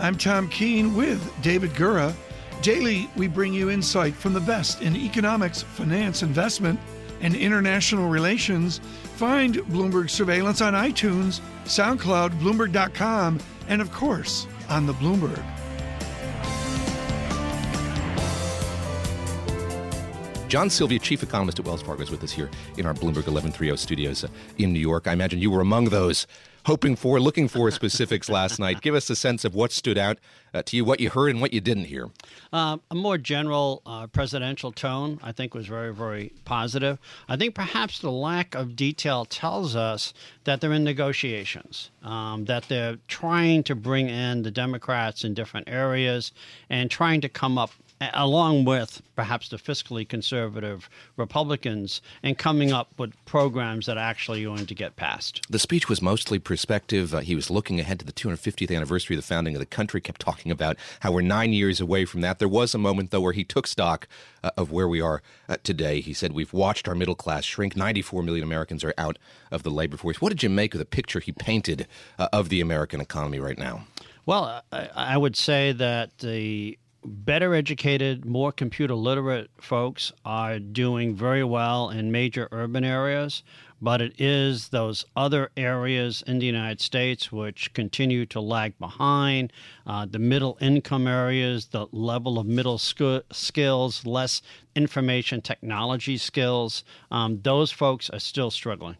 I'm Tom Keene with David Gura. Daily, we bring you insight from the best in economics, finance, investment, and international relations. Find Bloomberg Surveillance on iTunes, SoundCloud, Bloomberg.com, and of course, on the Bloomberg. John Silvia, chief economist at Wells Fargo, is with us here in our Bloomberg 1130 studios in New York. I imagine you were among those hoping for, looking for specifics last night. Give us a sense of what stood out uh, to you, what you heard, and what you didn't hear. Uh, a more general uh, presidential tone, I think, was very, very positive. I think perhaps the lack of detail tells us that they're in negotiations, um, that they're trying to bring in the Democrats in different areas and trying to come up along with perhaps the fiscally conservative Republicans, and coming up with programs that are actually going to get passed. The speech was mostly perspective. Uh, he was looking ahead to the 250th anniversary of the founding of the country, kept talking about how we're nine years away from that. There was a moment, though, where he took stock uh, of where we are uh, today. He said, We've watched our middle class shrink. 94 million Americans are out of the labor force. What did you make of the picture he painted uh, of the American economy right now? Well, I, I would say that the better educated, more computer literate folks are doing very well in major urban areas, but it is those other areas in the United States which continue to lag behind. Uh, the middle income areas, the level of middle sc- skills, less information technology skills, um, those folks are still struggling.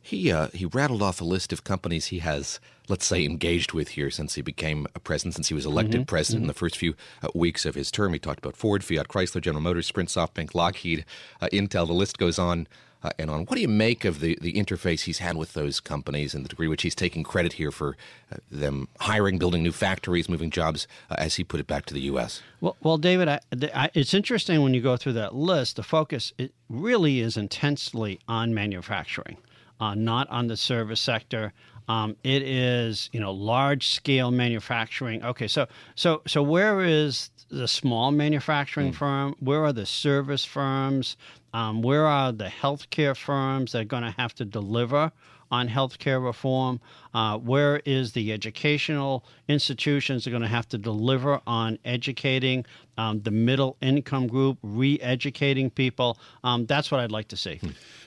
He uh, he rattled off a list of companies he has, let's say, engaged with here since he became a president, since he was elected mm-hmm. president mm-hmm. in the first few uh, weeks of his term. He talked about Ford, Fiat, Chrysler, General Motors, Sprint, SoftBank, Lockheed, uh, Intel. The list goes on. Uh, and on. What do you make of the, the interface he's had with those companies and the degree which he's taking credit here for uh, them hiring, building new factories, moving jobs, uh, as he put it, back to the U.S.? Well, well David, I, I, it's interesting when you go through that list, the focus it really is intensely on manufacturing uh, not on the service sector. Um, it is you know large scale manufacturing. Okay, so so so where is the small manufacturing mm. firm? Where are the service firms? Um, where are the healthcare firms that are going to have to deliver on healthcare reform? Uh, where is the educational institutions are going to have to deliver on educating um, the middle income group, re educating people? Um, that's what I'd like to see.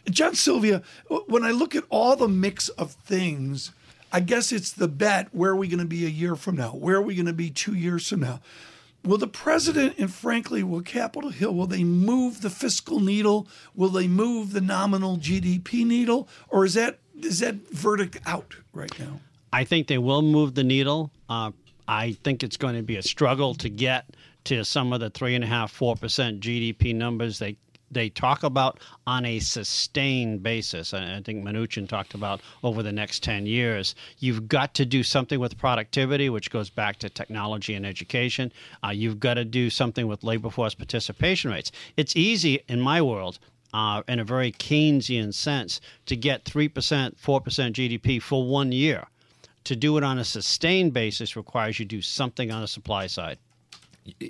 John Silvia, when I look at all the mix of things, I guess it's the bet where are we going to be a year from now? Where are we going to be two years from now? Will the president and frankly, will Capitol Hill, will they move the fiscal needle? Will they move the nominal GDP needle? Or is that is that verdict out right now? I think they will move the needle. Uh, I think it's going to be a struggle to get to some of the three and a half, four percent GDP numbers they they talk about on a sustained basis. I think Mnuchin talked about over the next 10 years. You've got to do something with productivity, which goes back to technology and education. Uh, you've got to do something with labor force participation rates. It's easy in my world uh, in a very Keynesian sense, to get 3%, 4% GDP for one year. To do it on a sustained basis requires you do something on the supply side.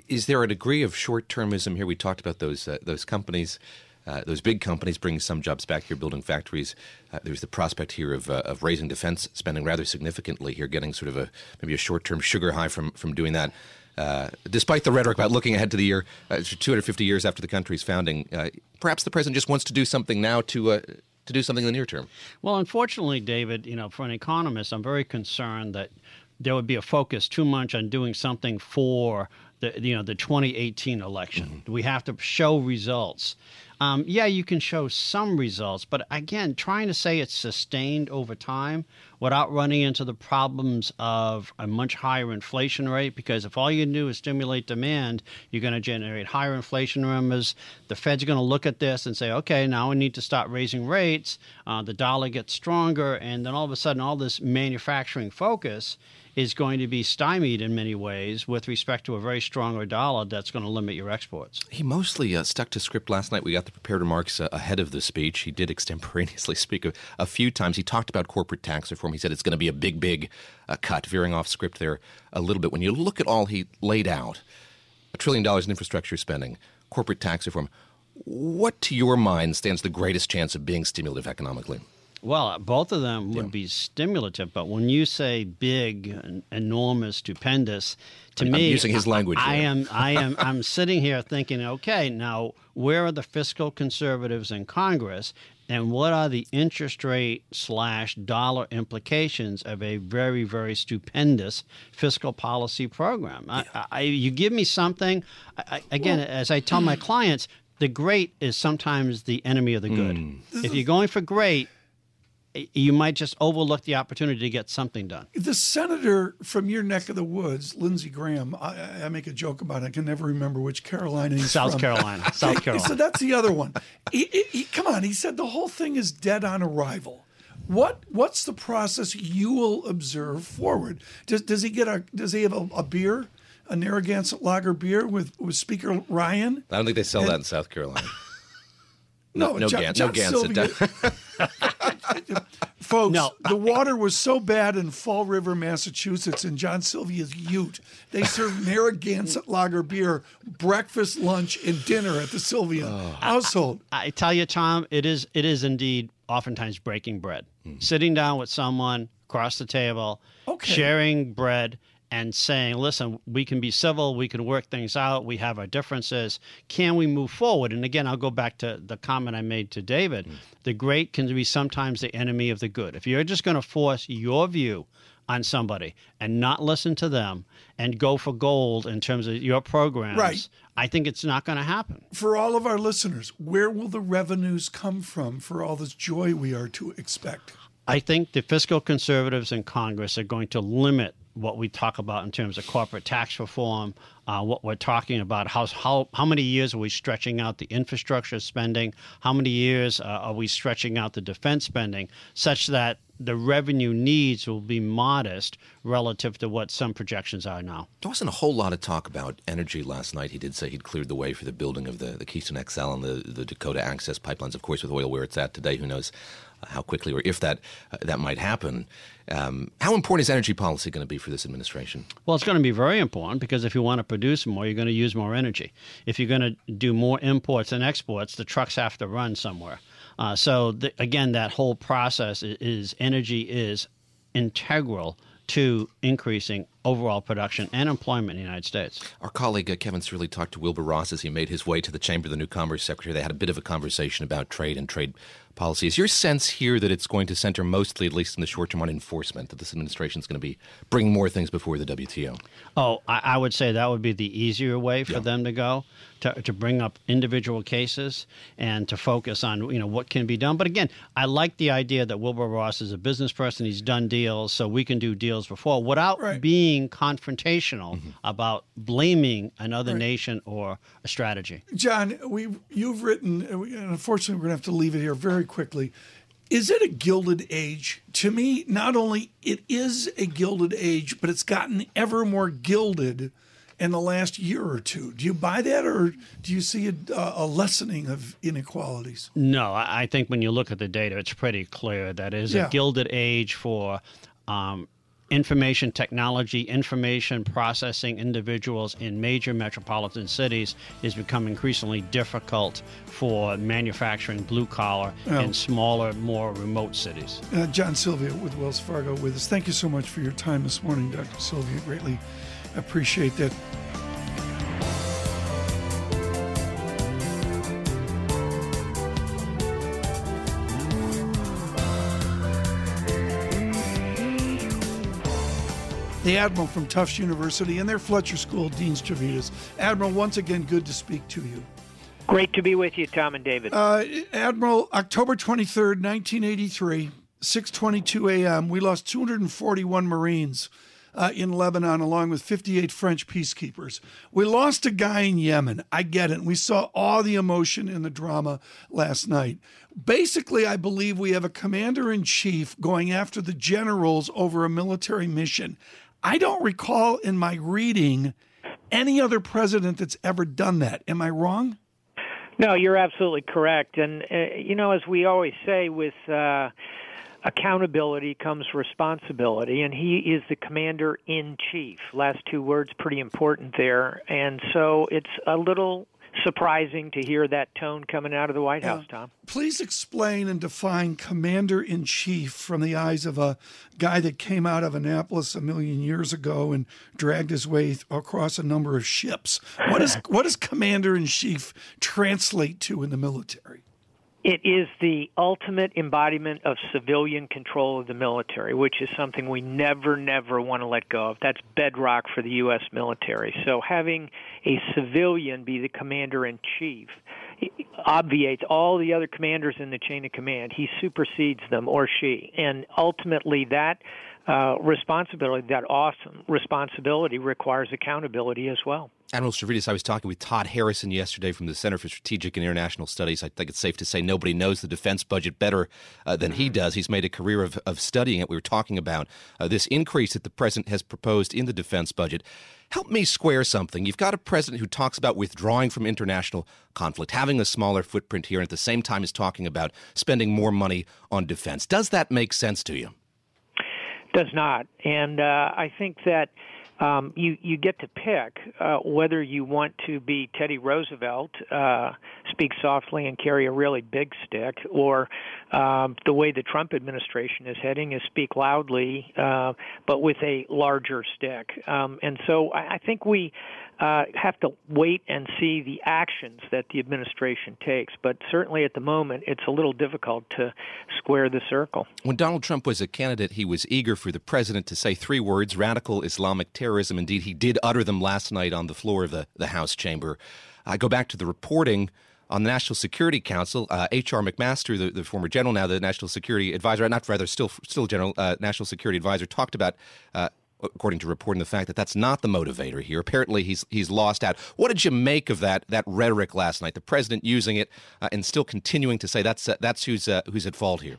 Is there a degree of short termism here? We talked about those uh, those companies. Uh, those big companies bringing some jobs back here, building factories. Uh, there's the prospect here of, uh, of raising defense spending rather significantly here, getting sort of a maybe a short term sugar high from from doing that. Uh, despite the rhetoric about looking ahead to the year, uh, 250 years after the country's founding, uh, perhaps the president just wants to do something now to uh, to do something in the near term. Well, unfortunately, David, you know, for an economist, I'm very concerned that there would be a focus too much on doing something for the you know the 2018 election. Mm-hmm. We have to show results. Um, yeah, you can show some results, but again, trying to say it's sustained over time without running into the problems of a much higher inflation rate, because if all you do is stimulate demand, you're going to generate higher inflation numbers. The Fed's going to look at this and say, okay, now we need to start raising rates. Uh, the dollar gets stronger, and then all of a sudden, all this manufacturing focus is going to be stymied in many ways with respect to a very stronger dollar that's going to limit your exports. He mostly uh, stuck to script last night. We got the prepared remarks uh, ahead of the speech. He did extemporaneously speak a, a, few times. He talked about corporate tax reform. He said it's going to be a big, big uh, cut, veering off script there a little bit. When you look at all he laid out, a trillion dollars in infrastructure spending, corporate tax reform, what to your mind stands the greatest chance of being stimulative economically? Well, both of them would yeah. be stimulative, but when you say big, enormous, stupendous, to I'm me, using his language. I, I am, I am, I'm sitting here thinking, okay, now where are the fiscal conservatives in Congress, and what are the interest rate slash dollar implications of a very, very stupendous fiscal policy program? Yeah. I, I, you give me something. again, well, as I tell my clients, the great is sometimes the enemy of the good. Mm. If you're going for great, you might just overlook the opportunity to get something done. The senator from your neck of the woods, Lindsey Graham, I, I make a joke about it. I can never remember which Carolina he's South from. Carolina. South Carolina. so that's the other one. He, he, come on, he said the whole thing is dead on arrival. What what's the process you will observe forward? Does, does he get a does he have a, a beer, a Narragansett Lager beer with, with Speaker Ryan? I don't think they sell and, that in South Carolina. No, no, no, John, John no Gansett. Folks, no. the water was so bad in Fall River, Massachusetts, in John Silvia's Ute. They served Narragansett lager beer, breakfast, lunch, and dinner at the Silvia oh. household. I, I, tell you, Tom, it is it is indeed oftentimes breaking bread. Mm. Sitting down with someone across the table, okay. sharing bread, and saying, listen, we can be civil, we can work things out, we have our differences. Can we move forward? And again, I'll go back to the comment I made to David. Mm. The great can be sometimes the enemy of the good. If you're just going to force your view on somebody and not listen to them and go for gold in terms of your programs, right. I think it's not going to happen. For all of our listeners, where will the revenues come from for all this joy we are to expect? I think the fiscal conservatives in Congress are going to limit what we talk about in terms of corporate tax reform, uh, what we're talking about, how, how, how many years are we stretching out the infrastructure spending, how many years uh, are we stretching out the defense spending, such that the revenue needs will be modest relative to what some projections are now. There wasn't a whole lot of talk about energy last night. He did say he'd cleared the way for the building of the, the Keystone XL and the, the Dakota Access pipelines. Of course, with oil where it's at today, who knows how quickly or if that uh, that might happen. Um, how important is energy policy going to be for this administration? Well, it's going to be very important because if you want to produce more, you're going to use more energy. If you're going to do more imports and exports, the trucks have to run somewhere. Uh, so the, again, that whole process is, is energy is integral to increasing overall production and employment in the United States. Our colleague uh, Kevin Cirilli talked to Wilbur Ross as he made his way to the chamber of the new Commerce Secretary. They had a bit of a conversation about trade and trade policy. Is your sense here that it's going to center mostly, at least in the short term, on enforcement, that this administration is going to be bringing more things before the WTO? Oh, I, I would say that would be the easier way for yeah. them to go, to, to bring up individual cases and to focus on, you know, what can be done. But again, I like the idea that Wilbur Ross is a business person. He's done deals, so we can do deals before without right. being confrontational mm-hmm. about blaming another right. nation or a strategy. John, we you've written, and unfortunately, we're going to have to leave it here very quickly. Is it a gilded age? To me, not only it is a gilded age, but it's gotten ever more gilded in the last year or two. Do you buy that, or do you see a, a lessening of inequalities? No, I think when you look at the data, it's pretty clear that it is yeah. a gilded age for um, information technology, information processing individuals in major metropolitan cities is becoming increasingly difficult for manufacturing blue collar in smaller, more remote cities. Uh, John Silvia with Wells Fargo with us. Thank you so much for your time this morning, Dr. Silvia. Greatly appreciate that. the Admiral from Tufts University and their Fletcher School, Dean Stavridis. Admiral, once again, good to speak to you. Great to be with you, Tom and David. Uh, Admiral, October 23rd, 1983, 6:22 a.m. We lost 241 Marines uh, in Lebanon, along with 58 French peacekeepers. We lost a guy in Yemen. I get it. We saw all the emotion in the drama last night. Basically, I believe we have a commander in chief going after the generals over a military mission. I don't recall in my reading any other president that's ever done that. Am I wrong? No, you're absolutely correct. And, uh, you know, as we always say with uh, accountability comes responsibility, and he is the commander in chief. Last two words, pretty important there. And so it's a little surprising to hear that tone coming out of the White House, Tom. Please explain and define commander in chief from the eyes of a guy that came out of Annapolis a million years ago and dragged his way across a number of ships. What is what does commander in chief translate to in the military? It is the ultimate embodiment of civilian control of the military, which is something we never, never want to let go of. That's bedrock for the U.S. military. So having a civilian be the commander in chief obviates all the other commanders in the chain of command. He supersedes them or she. And ultimately, that uh, responsibility, that awesome responsibility, requires accountability as well. Admiral Stavridis, I was talking with Todd Harrison yesterday from the Center for Strategic and International Studies. I think it's safe to say nobody knows the defense budget better uh, than he does. He's made a career of, of studying it. We were talking about uh, this increase that the president has proposed in the defense budget. Help me square something. You've got a president who talks about withdrawing from international conflict, having a smaller footprint here, and at the same time is talking about spending more money on defense. Does that make sense to you? Does not. And uh, I think that um, you you get to pick uh, whether you want to be Teddy Roosevelt, uh, speak softly and carry a really big stick, or um, the way the Trump administration is heading is speak loudly uh, but with a larger stick. Um, and so I, I think we uh, have to wait and see the actions that the administration takes. But certainly at the moment, it's a little difficult to square the circle. When Donald Trump was a candidate, he was eager for the president to say three words radical Islamic terrorism. Indeed, he did utter them last night on the floor of the, the House chamber. I go back to the reporting on the National Security Council. Uh, H.R. McMaster, the, the, former general, now the National Security Advisor, not rather still still general uh, National Security Advisor, talked about uh, according to reporting, the fact that that's not the motivator here. Apparently, he's he's lost out. What did you make of that that rhetoric last night? The president using it uh, and still continuing to say that's uh, that's who's uh, who's at fault here.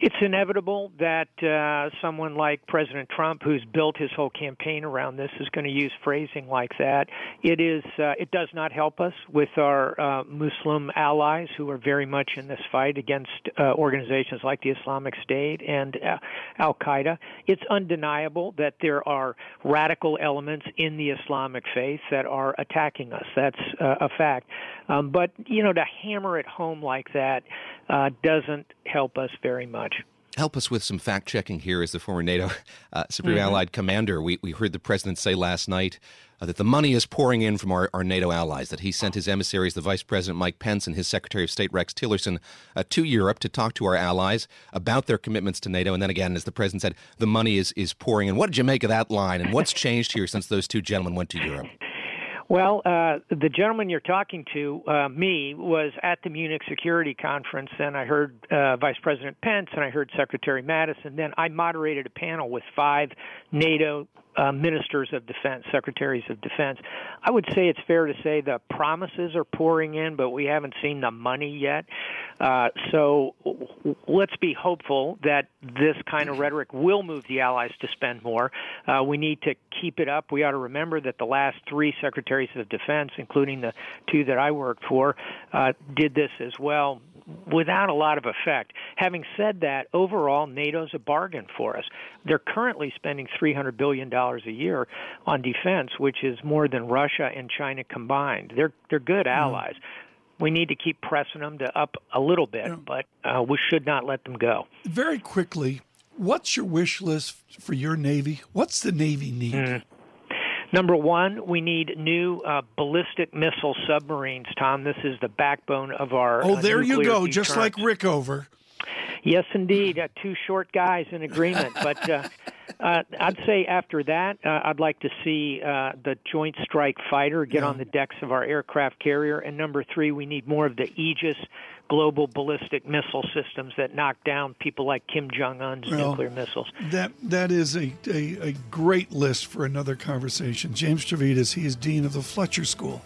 It's inevitable that uh, someone like President Trump, who's built his whole campaign around this, is going to use phrasing like that. It is. Uh, it does not help us with our uh, Muslim allies who are very much in this fight against uh, organizations like the Islamic State and uh, Al Qaeda. It's undeniable that there are radical elements in the Islamic faith that are attacking us. That's uh, a fact. Um, but you know, to hammer it home like that doesn't help us very much much. Help us with some fact checking here as the former NATO uh, Supreme mm-hmm. Allied Commander. We, we heard the President say last night uh, that the money is pouring in from our, our NATO allies, that he sent his emissaries, the Vice President Mike Pence and his Secretary of State Rex Tillerson, uh, to Europe to talk to our allies about their commitments to NATO. And then again, as the President said, the money is, is pouring in. What did you make of that line, and what's changed here since those two gentlemen went to Europe? Well, uh, the gentleman you're talking to, uh, me, was at the Munich Security Conference, and I heard uh, Vice President Pence and I heard Secretary Mattis, and then I moderated a panel with five NATO uh, ministers of defense, secretaries of defense. I would say it's fair to say the promises are pouring in, but we haven't seen the money yet. Uh, so let's be hopeful that this kind of rhetoric will move the allies to spend more. Uh, we need to keep it up. We ought to remember that the last three secretaries of defense, including the two that I worked for, uh, did this as well without a lot of effect. Having said that, overall, NATO's a bargain for us. They're currently spending $300 billion a year on defense, which is more than Russia and China combined. They're, they're good mm-hmm. allies. We need to keep pressing them to up a little bit, yeah. but uh, we should not let them go. Very quickly, what's your wish list for your Navy? What's the Navy need? Mm. Number one, we need new uh, ballistic missile submarines, Tom. This is the backbone of our. Oh, there you go, deterrence. just like Rickover. Yes, indeed. Uh, two short guys in agreement. but uh, uh, I'd say after that, uh, I'd like to see uh, the Joint Strike Fighter get yeah. on the decks of our aircraft carrier. And number three, we need more of the Aegis global ballistic missile systems that knock down people like Kim Jong Un's well, nuclear missiles. That that is a, a, a, great list for another conversation. James Stavridis, he is dean of the Fletcher School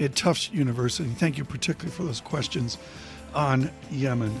at Tufts University. Thank you particularly for those questions on Yemen.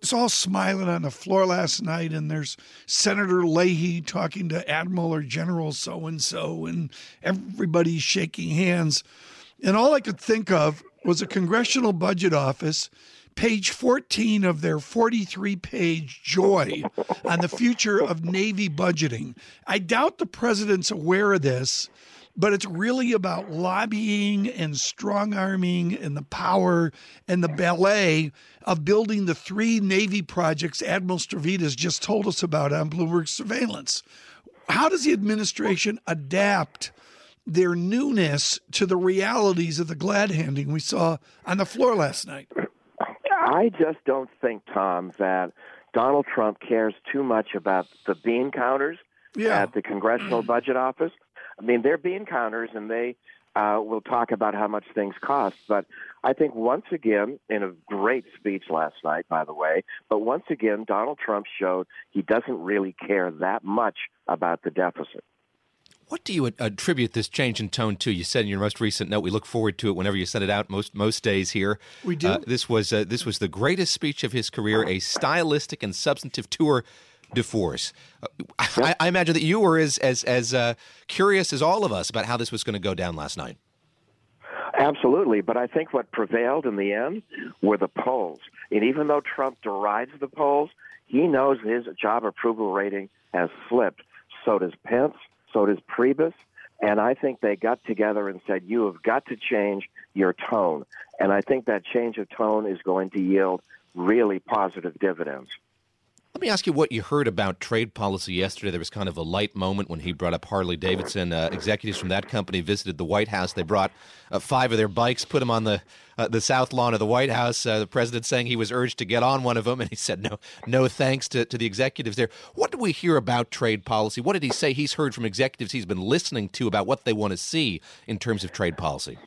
it's all smiling on the floor last night, and there's Senator Leahy talking to Admiral or General so and so, and everybody's shaking hands. And all I could think of was a Congressional Budget Office, page 14 of their 43 page joy on the future of Navy budgeting. I doubt the president's aware of this but it's really about lobbying and strong arming and the power and the ballet of building the three Navy projects Admiral Stavridis just told us about on Bloomberg surveillance. How does the administration adapt their newness to the realities of the glad handing we saw on the floor last night? I just don't think, Tom, that Donald Trump cares too much about the bean counters yeah. at the Congressional Budget Office. I mean, they're bean counters, and they uh, will talk about how much things cost. But I think once again, in a great speech last night, by the way, but once again, Donald Trump showed he doesn't really care that much about the deficit. What do you attribute this change in tone to? You said in your most recent note, we look forward to it whenever you send it out. Most most days here, we do. Uh, this was uh, this was the greatest speech of his career, a stylistic and substantive tour de force. Uh, I, I, imagine that you were as as as uh, curious as all of us about how this was going to go down last night. Absolutely, but I think what prevailed in the end were the polls. And even though Trump derides the polls, he knows his job approval rating has slipped. So does Pence. So does Priebus. And I think they got together and said, you have got to change your tone. And I think that change of tone is going to yield really positive dividends. Let me ask you what you heard about trade policy yesterday. There was kind of a light moment when he brought up Harley Davidson. Uh, executives from that company visited the White House. They brought uh, five of their bikes, put them on the uh, the south lawn of the White House. Uh, the president saying he was urged to get on one of them, and he said no, no thanks to, to the executives there. What do we hear about trade policy? What did he say he's heard from executives he's been listening to about what they want to see in terms of trade policy?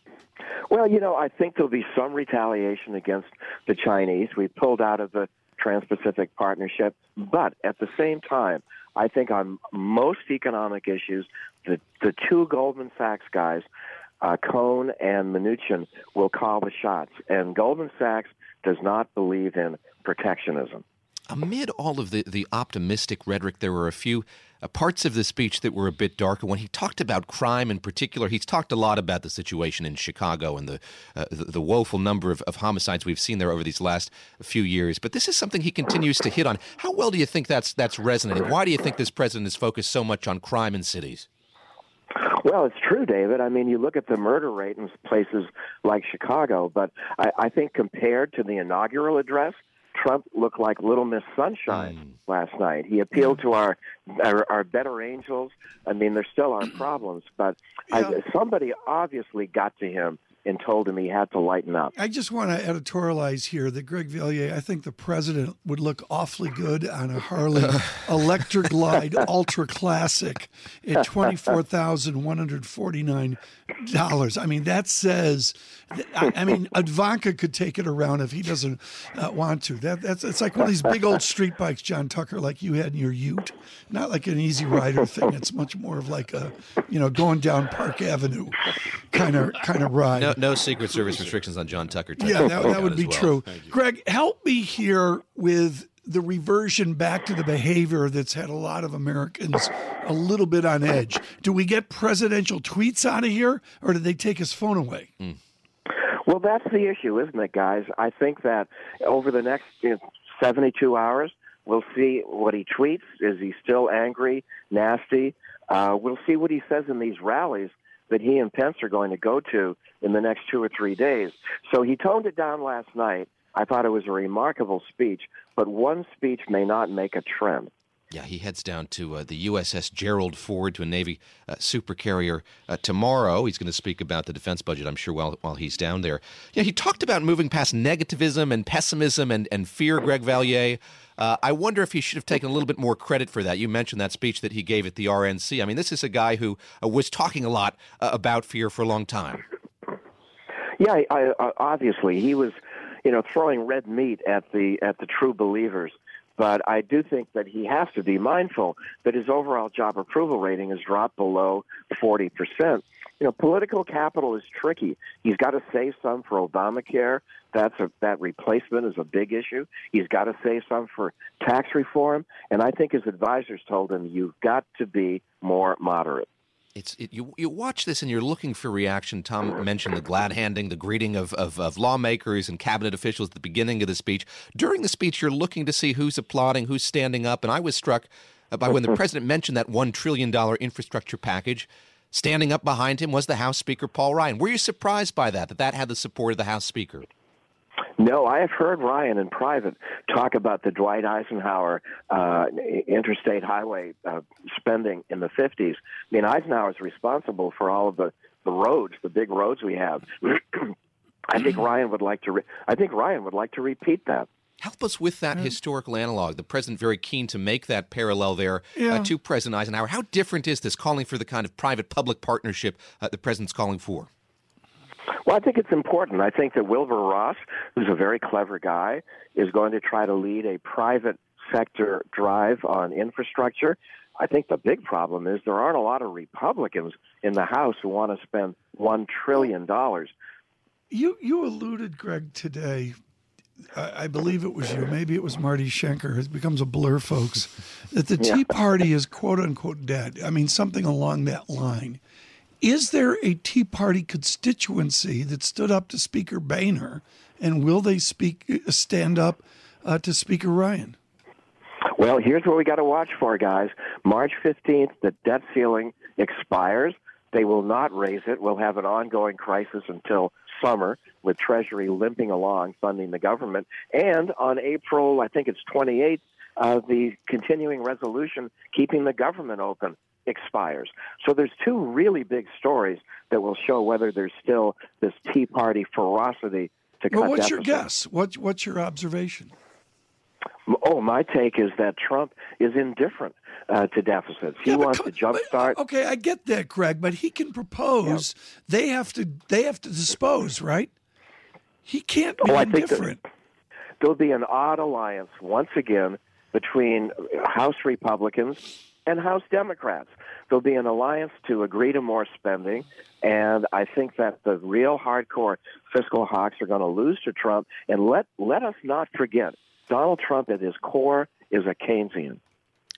Well, you know, I think there'll be some retaliation against the Chinese. We pulled out of the Trans Pacific Partnership. But at the same time, I think on most economic issues, the, the two Goldman Sachs guys, uh, Cohn and Mnuchin, will call the shots. And Goldman Sachs does not believe in protectionism. Amid all of the, the optimistic rhetoric, there were a few uh, parts of the speech that were a bit darker. When he talked about crime in particular, he's talked a lot about the situation in Chicago and the uh, the, the, woeful number of, of homicides we've seen there over these last few years. But this is something he continues to hit on. How well do you think that's that's resonating? Why do you think this president is focused so much on crime in cities? Well, it's true, David. I mean, you look at the murder rate in places like Chicago, but I, I think compared to the inaugural address, Trump looked like Little Miss Sunshine mm. last night. He appealed to our, our, our better angels. I mean, there still are problems, but yeah. I, somebody obviously got to him and told him he had to lighten up. I just want to editorialize here that Greg Valliere, I think the president would look awfully good on a Harley Electra Glide Ultra Classic at $24,149. I mean, that says, I, I, mean, Ivanka could take it around if he doesn't uh, want to. That, that's It's like one of these big old street bikes, John Tucker, like you had in your ute. Not like an easy rider thing. It's much more of like a, you know, going down Park Avenue kind of kind of ride. No, no, Secret Service restrictions on John Tucker. Yeah, that, that would be well. true. Greg, help me here with the reversion back to the behavior that's had a lot of Americans a little bit on edge. Do we get presidential tweets out of here, or do they take his phone away? Mm. Well, that's the issue, isn't it, guys? I think that over the next you know, 72 hours, We'll see what he tweets. Is he still angry, nasty? Uh, we'll see what he says in these rallies that he and Pence are going to go to in the next two or three days. So he toned it down last night. I thought it was a remarkable speech, but one speech may not make a trend. Yeah, he heads down to uh, the USS Gerald Ford to a Navy uh, supercarrier uh, tomorrow. He's going to speak about the defense budget, I'm sure, while, while he's down there. Yeah, he talked about moving past negativism and pessimism and, and fear, Greg Valliere. Uh, I wonder if he should have taken a little bit more credit for that. You mentioned that speech that he gave at the RNC. I mean, this is a guy who uh, was talking a lot uh, about fear for a long time. Yeah, I, I, obviously he was, you know, throwing red meat at the at the true believers. But I do think that he has to be mindful that his overall job approval rating has dropped below 40%. You know, political capital is tricky. He's got to save some for Obamacare. That's a, that replacement is a big issue. He's got to save some for tax reform. And I think his advisors told him, you've got to be more moderate it's it, you you watch this and you're looking for reaction. Tom mentioned the glad handing, the greeting of, of, of lawmakers and cabinet officials at the beginning of the speech. During the speech, you're looking to see who's applauding, who's standing up, and I was struck by when the president mentioned that one trillion dollar infrastructure package. Standing up behind him was the House Speaker Paul Ryan. Were you surprised by that? That that had the support of the House Speaker? No, I have heard Ryan in private talk about the Dwight Eisenhower uh, interstate highway uh, spending in the 50s. I mean, Eisenhower is responsible for all of the, the roads, the big roads we have. I think Ryan would like to. Re- I think Ryan would like to repeat that. Help us with that yeah. historical analog. The president very keen to make that parallel there uh, yeah. uh, to President Eisenhower. How different is this calling for the kind of private-public partnership uh, the president's calling for? Well, I think it's important. I think that Wilbur Ross, who's a very clever guy, is going to try to lead a private sector drive on infrastructure. I think the big problem is there aren't a lot of Republicans in the House who want to spend one trillion dollars. You you alluded, Greg, today. I, I believe it was you. Maybe it was Marty Schenker. It becomes a blur, folks. That the Tea Party is quote unquote dead. I mean, something along that line. Is there a Tea Party constituency that stood up to Speaker Boehner, and will they speak stand up uh, to Speaker Ryan? Well, here's what we got to watch for, guys. March 15th, the debt ceiling expires. They will not raise it. We'll have an ongoing crisis until summer with Treasury limping along funding the government. And on April, I think it's 28th, uh, the continuing resolution keeping the government open expires. So there's two really big stories that will show whether there's still this Tea Party ferocity to well, cut what's deficits. your guess? What, what's your observation? Oh, my take is that Trump is indifferent uh, to deficits. He yeah, wants to jumpstart. Okay, I get that, Greg, but he can propose. Yeah. They have to. They have to dispose, right? He can't be oh, indifferent. there'll be an odd alliance once again between House Republicans and House Democrats. There'll be an alliance to agree to more spending, and I think that the real hardcore fiscal hawks are going to lose to Trump. And let let us not forget, Donald Trump at his core is a Keynesian.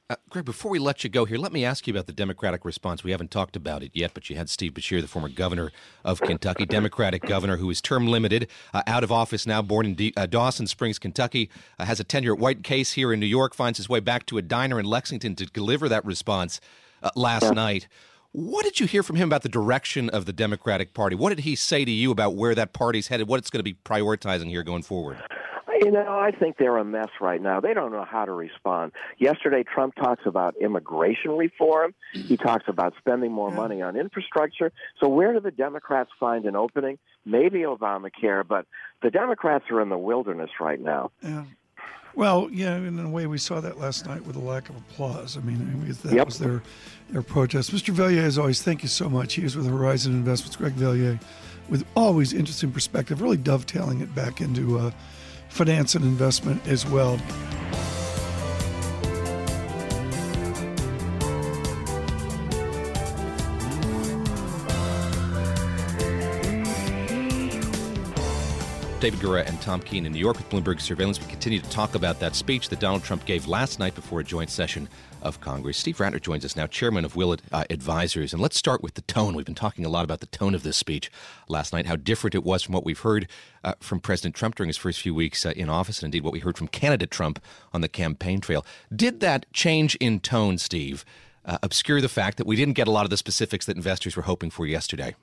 Uh, Greg, before we let you go here, let me ask you about the Democratic response. We haven't talked about it yet, but you had Steve Beshear, the former governor of Kentucky, Democratic governor who is term limited, uh, out of office now, born in D- uh, Dawson Springs, Kentucky, uh, has a tenure at White Case here in New York, finds his way back to a diner in Lexington to deliver that response uh, last yeah. night. What did you hear from him about the direction of the Democratic Party? What did he say to you about where that party's headed, what it's going to be prioritizing here going forward? You know, I think they're a mess right now. They don't know how to respond. Yesterday, Trump talks about immigration reform. He talks about spending more money on infrastructure. So, where do the Democrats find an opening? Maybe Obamacare, but the Democrats are in the wilderness right now. Yeah. Well, yeah, in a way, we saw that last night with a lack of applause. I mean, that yep. was their their protest. Mr. Valliere, as always, thank you so much. He is with Horizon Investments, Greg Valliere, with always interesting perspective, really dovetailing it back into. Uh, finance and investment as well. David Gura and Tom Keene in New York with Bloomberg Surveillance. We continue to talk about that speech that Donald Trump gave last night before a joint session of Congress. Steve Rattner joins us now, chairman of Willett uh, Advisors. And let's start with the tone. We've been talking a lot about the tone of this speech last night, how different it was from what we've heard uh, from President Trump during his first few weeks uh, in office, and indeed what we heard from candidate Trump on the campaign trail. Did that change in tone, Steve, uh, obscure the fact that we didn't get a lot of the specifics that investors were hoping for yesterday?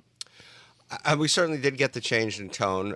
Uh, we certainly did get the change in tone.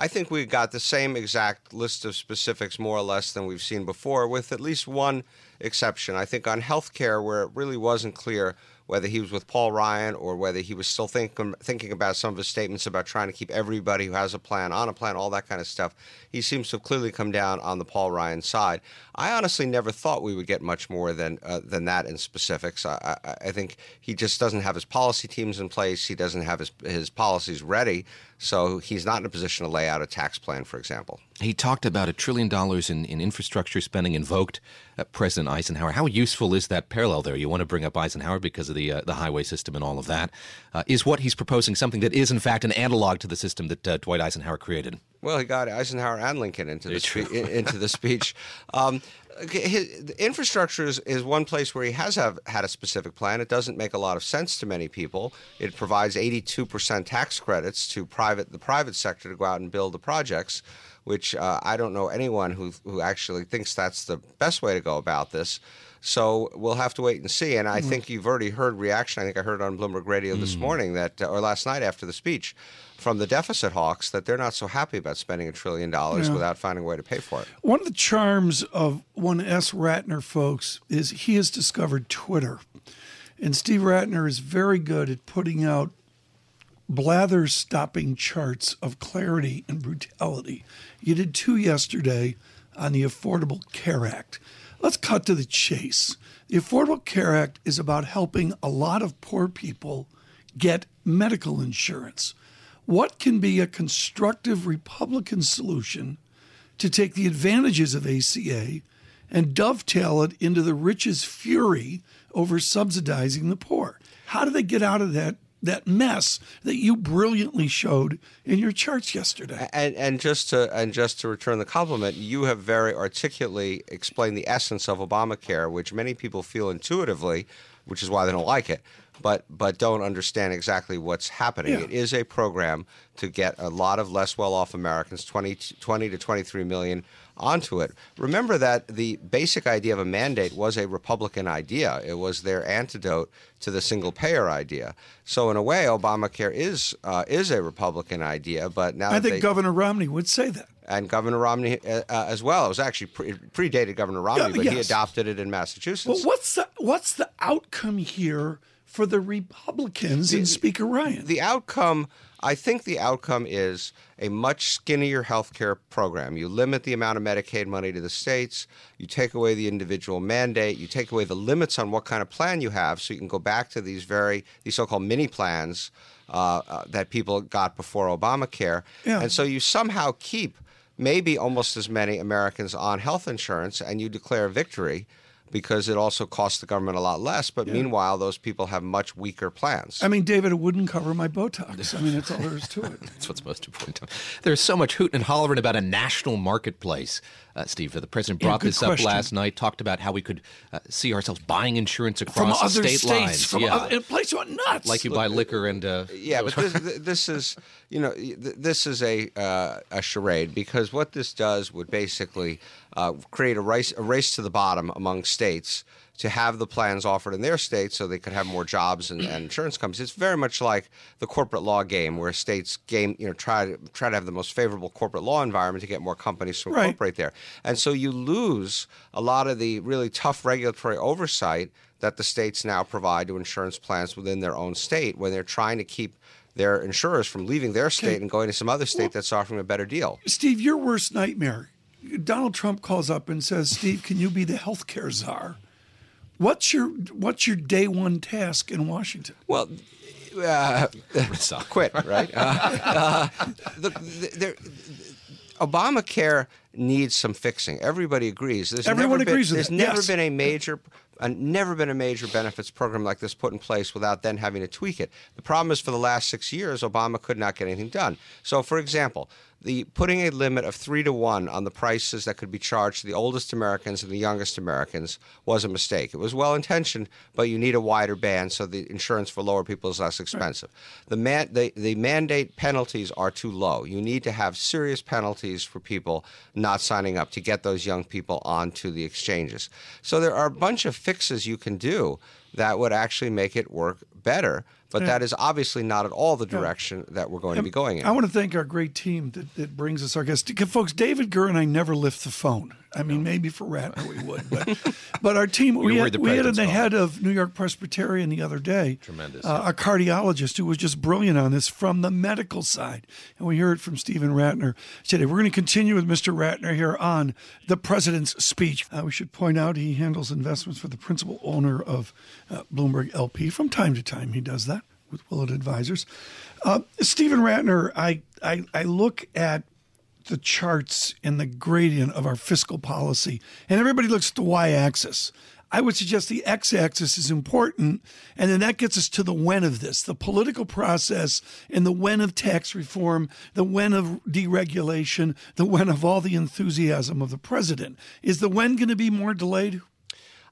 I think we got the same exact list of specifics, more or less, than we've seen before, with at least one exception. I think on healthcare, where it really wasn't clear whether he was with Paul Ryan or whether he was still thinking thinking about some of his statements about trying to keep everybody who has a plan on a plan, all that kind of stuff. He seems to have clearly come down on the Paul Ryan side. I honestly never thought we would get much more than uh, than that in specifics. I, I, I, think he just doesn't have his policy teams in place. He doesn't have his his policies ready, so he's not in a position to lay out a tax plan, for example. He talked about a trillion dollars in, in infrastructure spending invoked uh, President Eisenhower. How useful is that parallel there? You want to bring up Eisenhower because of the uh, the highway system and all of that. Uh, is what he's proposing something that is in fact an analog to the system that uh, Dwight Eisenhower created? Well, he got Eisenhower and Lincoln into the spe- into the speech. Um, his, infrastructure is, is one place where he has have, had a specific plan. It doesn't make a lot of sense to many people. It provides 82% tax credits to private the private sector to go out and build the projects which uh, I don't know anyone who who actually thinks that's the best way to go about this. So we'll have to wait and see. And I mm. think you've already heard reaction. I think I heard on Bloomberg Radio this mm. morning that, uh, or last night after the speech, from the deficit hawks that they're not so happy about spending a trillion dollars yeah. without finding a way to pay for it. One of the charms of one S. Rattner, folks, is he has discovered Twitter. And Steve Rattner is very good at putting out blather stopping charts of clarity and brutality. You did two yesterday on the Affordable Care Act. Let's cut to the chase. The Affordable Care Act is about helping a lot of poor people get medical insurance. What can be a constructive Republican solution to take the advantages of ACA and dovetail it into the rich's fury over subsidizing the poor? How do they get out of that that mess that you brilliantly showed in your charts yesterday. And, and just to and just to return the compliment, you have very articulately explained the essence of Obamacare, which many people feel intuitively, which is why they don't like it, but but don't understand exactly what's happening. Yeah. It is a program to get a lot of less well-off Americans, 20, 20 to 23 million onto it. Remember that the basic idea of a mandate was a Republican idea. It was their antidote to the single payer idea. So in a way, Obamacare is uh, is a Republican idea. But now I think they, Governor Romney would say that. And Governor Romney uh, uh, as well. It was actually pre- predated Governor Romney, yeah, but yes. he adopted it in Massachusetts. Well, what's the what's the outcome here for the Republicans the, and Speaker Ryan? The outcome I think the outcome is a much skinnier health care program. You limit the amount of Medicaid money to the states, you take away the individual mandate, you take away the limits on what kind of plan you have, so you can go back to these very these so-called mini plans uh, uh, that people got before Obamacare, yeah. and so you somehow keep maybe almost as many Americans on health insurance, and you declare victory because it also costs the government a lot less. But yeah. meanwhile, those people have much weaker plans. I mean, David, it wouldn't cover my Botox. I mean, that's all there is to it. that's what's most important. There's so much hooting and hollering about a national marketplace uh, Steve. The president brought yeah, this question. up last night, talked about how we could uh, see ourselves buying insurance across from other state states, lines. From yeah. other, in a place went nuts. Like you buy liquor and. Uh, yeah, but this, this, is, you know, this is a, uh, a charade because what this does would basically uh, create a race, a race to the bottom among states to have the plans offered in their state so they could have more jobs and, and, insurance companies. It's very much like the corporate law game where states game, you know, try to try to have the most favorable corporate law environment to get more companies to incorporate right. there. And so you lose a lot of the really tough regulatory oversight that the states now provide to insurance plans within their own state when they're trying to keep their insurers from leaving their state okay. and going to some other state well, that's offering a better deal. Steve, your worst nightmare. Donald Trump calls up and says, "Steve, can you be the health care czar?" What's your what's your day one task in Washington? Well, uh, quit, right? Uh, uh, the, the, Obamacare needs some fixing. Everybody agrees. There's Everyone been, agrees with There's that. never yes. been a major uh, never been a major benefits program like this put in place without then having to tweak it. The problem is for the last six years, Obama could not get anything done. So, for example, the putting a limit of three to one on the prices that could be charged to the oldest Americans and the youngest Americans was a mistake. It was well intentioned, but you need a wider band so the insurance for lower people is less expensive. The, man, the, the mandate penalties are too low. You need to have serious penalties for people not signing up to get those young people onto the exchanges. So there are a bunch of fixes you can do that would actually make it work better. But yeah. that is obviously not at all the direction yeah. that we're going to be going in. I want to thank our great team that, that brings us our guests. Folks, David Gura and I never lift the phone. I mean, no. maybe for Rattner we would, but but our team we had, we had the head of New York Presbyterian the other day, tremendous, uh, a cardiologist who was just brilliant on this from the medical side, and we heard from Stephen Rattner today. We're going to continue with Mr. Rattner here on the president's speech. Uh, we should point out he handles investments for the principal owner of uh, Bloomberg LP. From time to time, he does that with Willett Advisors. Uh, Stephen Rattner, I, I I look at the charts and the gradient of our fiscal policy, and everybody looks at the y axis. I would suggest the x axis is important, and then that gets us to the when of this the political process and the when of tax reform, the when of deregulation, the when of all the enthusiasm of the president. Is the when going to be more delayed?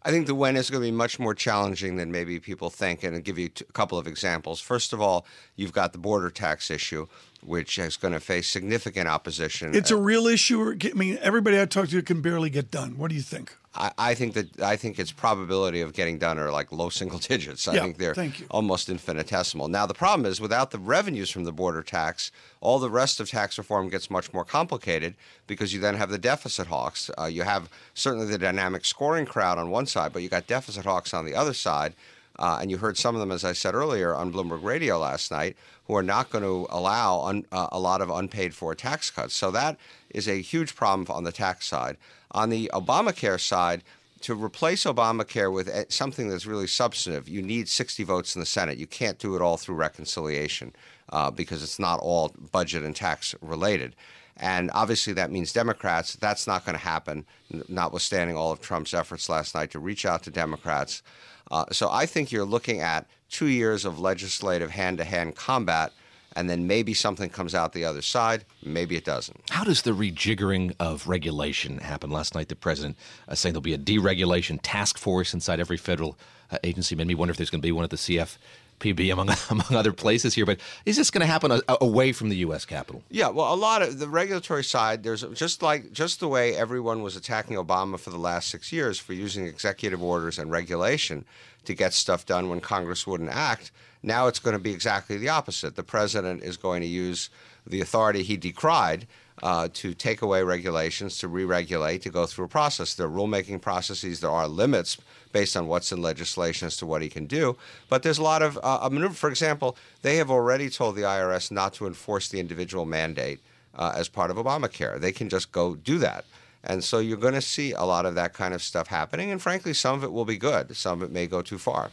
I think the when is going to be much more challenging than maybe people think. And I'll give you a couple of examples. First of all, you've got the border tax issue which is going to face significant opposition. It's a real issue. I mean, everybody I talk to can barely get done. What do you think? I, I think that I think its probability of getting done are like low single digits. I yeah, think they're almost infinitesimal. Now the problem is without the revenues from the border tax, all the rest of tax reform gets much more complicated because you then have the deficit hawks. Uh, you have certainly the dynamic scoring crowd on one side, but you got deficit hawks on the other side. Uh, and you heard some of them, as I said earlier, on Bloomberg Radio last night, who are not going to allow un, uh, a lot of unpaid for tax cuts. So that is a huge problem on the tax side. On the Obamacare side, to replace Obamacare with eh, something that's really substantive, you need 60 votes in the Senate. You can't do it all through reconciliation uh, because it's not all budget and tax related. And obviously, that means Democrats. That's not going to happen, notwithstanding all of Trump's efforts last night to reach out to Democrats. Uh, so I think you're looking at two years of legislative hand to hand combat and then maybe something comes out the other side. Maybe it doesn't. How does the rejiggering of regulation happen? Last night, the president uh, saying there'll be a deregulation task force inside every federal uh, agency. Made me wonder if there's going to be one at the CF PB among among other places here. But is this going to happen a, a, away from the U.S. Capitol? Yeah, well, a lot of the regulatory side. There's just like just the way everyone was attacking Obama for the last six years for using executive orders and regulation to get stuff done when Congress wouldn't act. Now it's going to be exactly the opposite. The president is going to use the authority he decried uh, to take away regulations, to re-regulate, to go through a process. There are rulemaking processes. There are limits based on what's in legislation as to what he can do. But there's a lot of uh, maneuver. For example, they have already told the IRS not to enforce the individual mandate uh, as part of Obamacare. They can just go do that. And so you're going to see a lot of that kind of stuff happening. And frankly, some of it will be good. Some of it may go too far.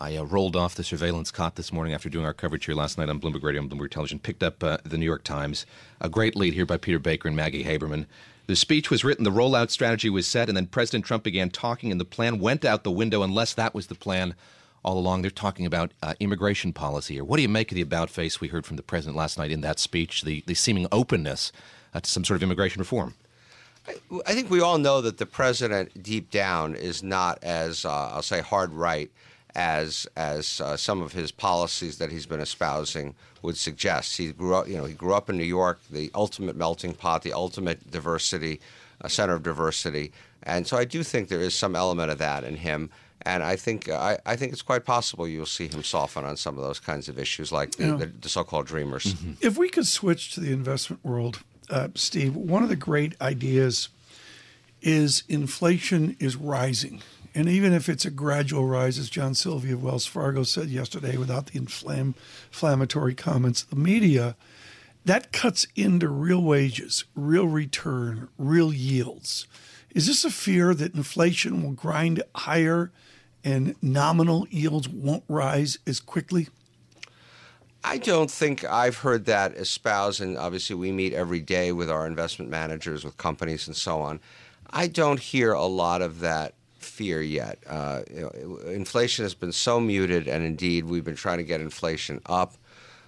I uh, rolled off the surveillance cot this morning after doing our coverage here last night on Bloomberg Radio and Bloomberg Television. Picked up uh, the New York Times. A great lead here by Peter Baker and Maggie Haberman. The speech was written, the rollout strategy was set, and then President Trump began talking, and the plan went out the window unless that was the plan all along. They're talking about uh, immigration policy here. What do you make of the about face we heard from the president last night in that speech, the, the seeming openness uh, to some sort of immigration reform? I think we all know that the president, deep down, is not as uh, I'll say hard right as as uh, some of his policies that he's been espousing would suggest. He grew up, you know, he grew up in New York, the ultimate melting pot, the ultimate diversity, uh, center of diversity, and so I do think there is some element of that in him. And I think I, I think it's quite possible you'll see him soften on some of those kinds of issues, like the, the, the so-called dreamers. Mm-hmm. If we could switch to the investment world, uh, Steve, one of the great ideas is inflation is rising. And even if it's a gradual rise, as John Silvia of Wells Fargo said yesterday, without the inflam- inflammatory comments of the media, that cuts into real wages, real return, real yields. Is this a fear that inflation will grind higher and nominal yields won't rise as quickly? I don't think I've heard that espoused, and obviously we meet every day with our investment managers, with companies, and so on. I don't hear a lot of that fear yet. Uh, you know, inflation has been so muted, and indeed we've been trying to get inflation up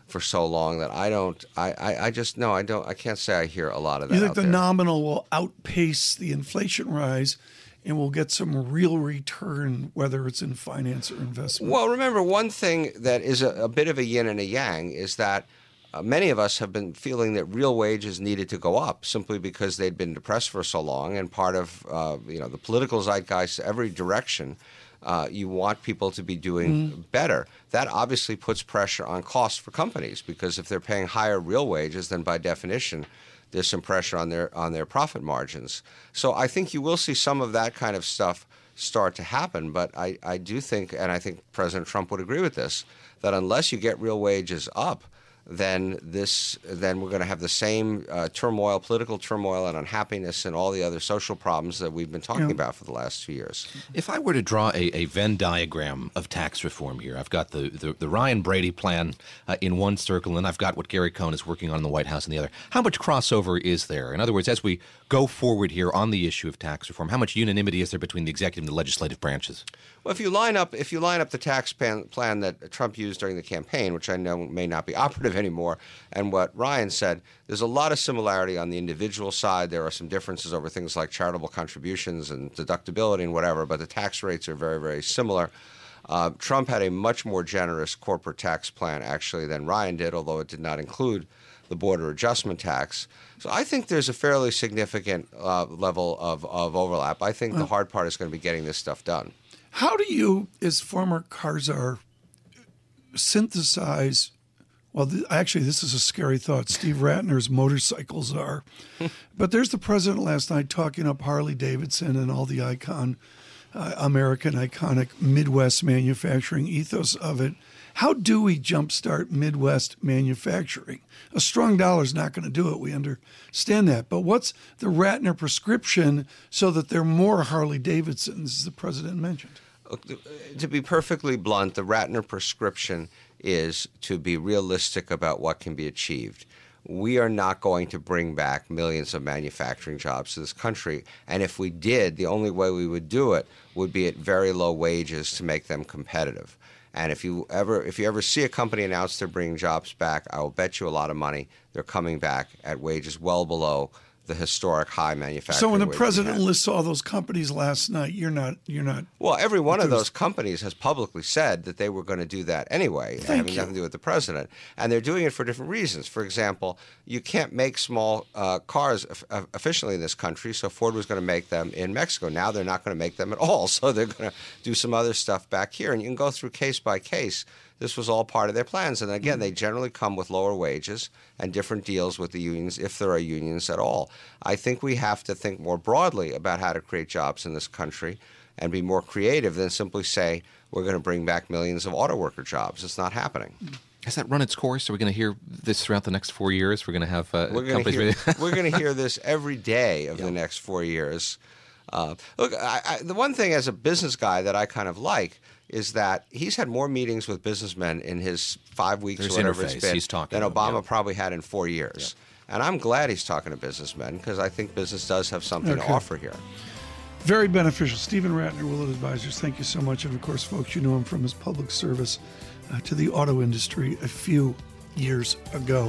for so long that I don't. I, I, I just no. I don't. I can't say I hear a lot of that. You think the there. nominal will outpace the inflation rise? and we'll get some real return, whether it's in finance or investment. Well, remember, one thing that is a, a bit of a yin and a yang is that uh, many of us have been feeling that real wages needed to go up simply because they'd been depressed for so long, and part of uh, you know the political zeitgeist, every direction. Uh, you want people to be doing mm. better. That obviously puts pressure on costs for companies because if they're paying higher real wages, then by definition, there's some pressure on their on their profit margins. So I think you will see some of that kind of stuff start to happen. But I, I do think, and I think President Trump would agree with this, that unless you get real wages up, then this then we're going to have the same uh, turmoil, political turmoil, and unhappiness, and all the other social problems that we've been talking yeah. about for the last two years. If I were to draw a, a Venn diagram of tax reform here, I've got the the, the Ryan Brady plan uh, in one circle, and I've got what Gary Cohn is working on in the White House in the other. How much crossover is there? In other words, as we go forward here on the issue of tax reform, how much unanimity is there between the executive and the legislative branches? Well, if you line up if you line up the tax plan, that Trump used during the campaign, which I know may not be operative anymore, and what Ryan said, there's a lot of similarity on the individual side. There are some differences over things like charitable contributions and deductibility and whatever, but the tax rates are very very similar. Uh, Trump had a much more generous corporate tax plan actually than Ryan did, although it did not include the border adjustment tax. So I think there's a fairly significant uh, level of, of overlap. I think the hard part is going to be getting this stuff done. How do you, as former car czar, synthesize? Well, th- actually, this is a scary thought. Steve Rattner's motorcycles are, but there's the president last night talking up Harley Davidson and all the icon, uh, American iconic Midwest manufacturing ethos of it. How do we jumpstart Midwest manufacturing? A strong dollar is not going to do it. We understand that. But what's the Rattner prescription so that there are more Harley Davidsons, as the president mentioned? Uh, to be perfectly blunt, the Rattner prescription is to be realistic about what can be achieved. We are not going to bring back millions of manufacturing jobs to this country. And if we did, the only way we would do it would be at very low wages to make them competitive. And if you ever if you ever see a company announce they're bringing jobs back, I will bet you a lot of money they're coming back at wages well below the historic high manufacturing. So when the president lists all those companies last night, you're not you're not. Well, every one of those companies has publicly said that they were going to do that anyway, Thank having you. nothing to do with the president, and they're doing it for different reasons. For example, you can't make small uh, cars efficiently in this country, so Ford was going to make them in Mexico. Now they're not going to make them at all, so they're going to do some other stuff back here, and you can go through case by case this was all part of their plans. And again, they generally come with lower wages and different deals with the unions, if there are unions at all. I think we have to think more broadly about how to create jobs in this country and be more creative than simply say we're going to bring back millions of auto worker jobs. It's not happening. Has that run its course? Are we going to hear this throughout the next four years? We're going to have uh, we're going to hear, we're going to hear this every day of the next four years. Uh, look, I, I, the one thing as a business guy that I kind of like is that he's had more meetings with businessmen in his five weeks There's or whatever it's been he's talking than Obama yeah. probably had in four years. Yeah. And I'm glad he's talking to businessmen because I think business does have something okay. to offer here. Very beneficial. Stephen Rattner, Willett Advisors, thank you so much. And of course, folks, you know him from his public service uh, to the auto industry a few years ago.